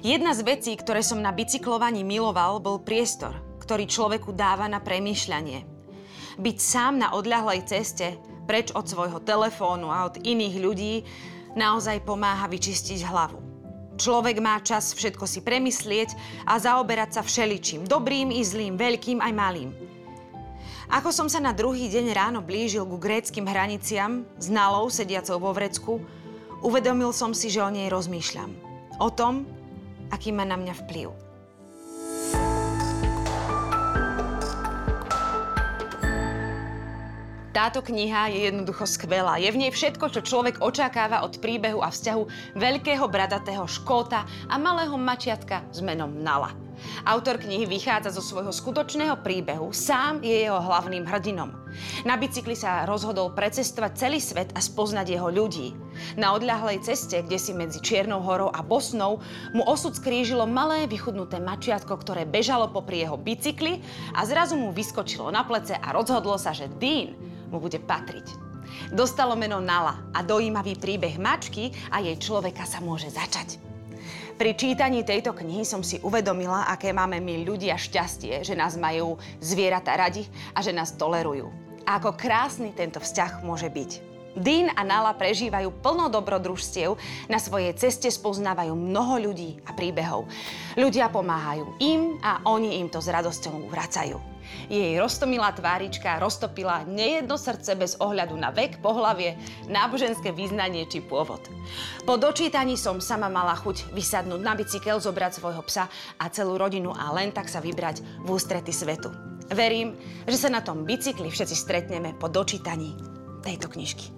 Jedna z vecí, ktoré som na bicyklovaní miloval, bol priestor, ktorý človeku dáva na premýšľanie. Byť sám na odľahlej ceste, preč od svojho telefónu a od iných ľudí, naozaj pomáha vyčistiť hlavu. Človek má čas všetko si premyslieť a zaoberať sa všeličím, dobrým i zlým, veľkým aj malým. Ako som sa na druhý deň ráno blížil ku gréckým hraniciam, s nalou sediacou vo vrecku, uvedomil som si, že o nej rozmýšľam. O tom, aký má na mňa vplyv. Táto kniha je jednoducho skvelá. Je v nej všetko, čo človek očakáva od príbehu a vzťahu veľkého bradatého škóta a malého mačiatka s menom Nala. Autor knihy vychádza zo svojho skutočného príbehu, sám je jeho hlavným hrdinom. Na bicykli sa rozhodol precestovať celý svet a spoznať jeho ľudí. Na odľahlej ceste, kde si medzi Čiernou horou a Bosnou, mu osud skrížilo malé vychudnuté mačiatko, ktoré bežalo popri jeho bicykli a zrazu mu vyskočilo na plece a rozhodlo sa, že Dean mu bude patriť. Dostalo meno Nala a dojímavý príbeh mačky a jej človeka sa môže začať. Pri čítaní tejto knihy som si uvedomila, aké máme my ľudia šťastie, že nás majú zvieratá radi a že nás tolerujú. A ako krásny tento vzťah môže byť. Dean a Nala prežívajú plno dobrodružstiev, na svojej ceste spoznávajú mnoho ľudí a príbehov. Ľudia pomáhajú im a oni im to s radosťou vracajú. Jej roztomilá tvárička roztopila nejedno srdce bez ohľadu na vek, pohlavie, náboženské význanie či pôvod. Po dočítaní som sama mala chuť vysadnúť na bicykel, zobrať svojho psa a celú rodinu a len tak sa vybrať v ústrety svetu. Verím, že sa na tom bicykli všetci stretneme po dočítaní tejto knižky.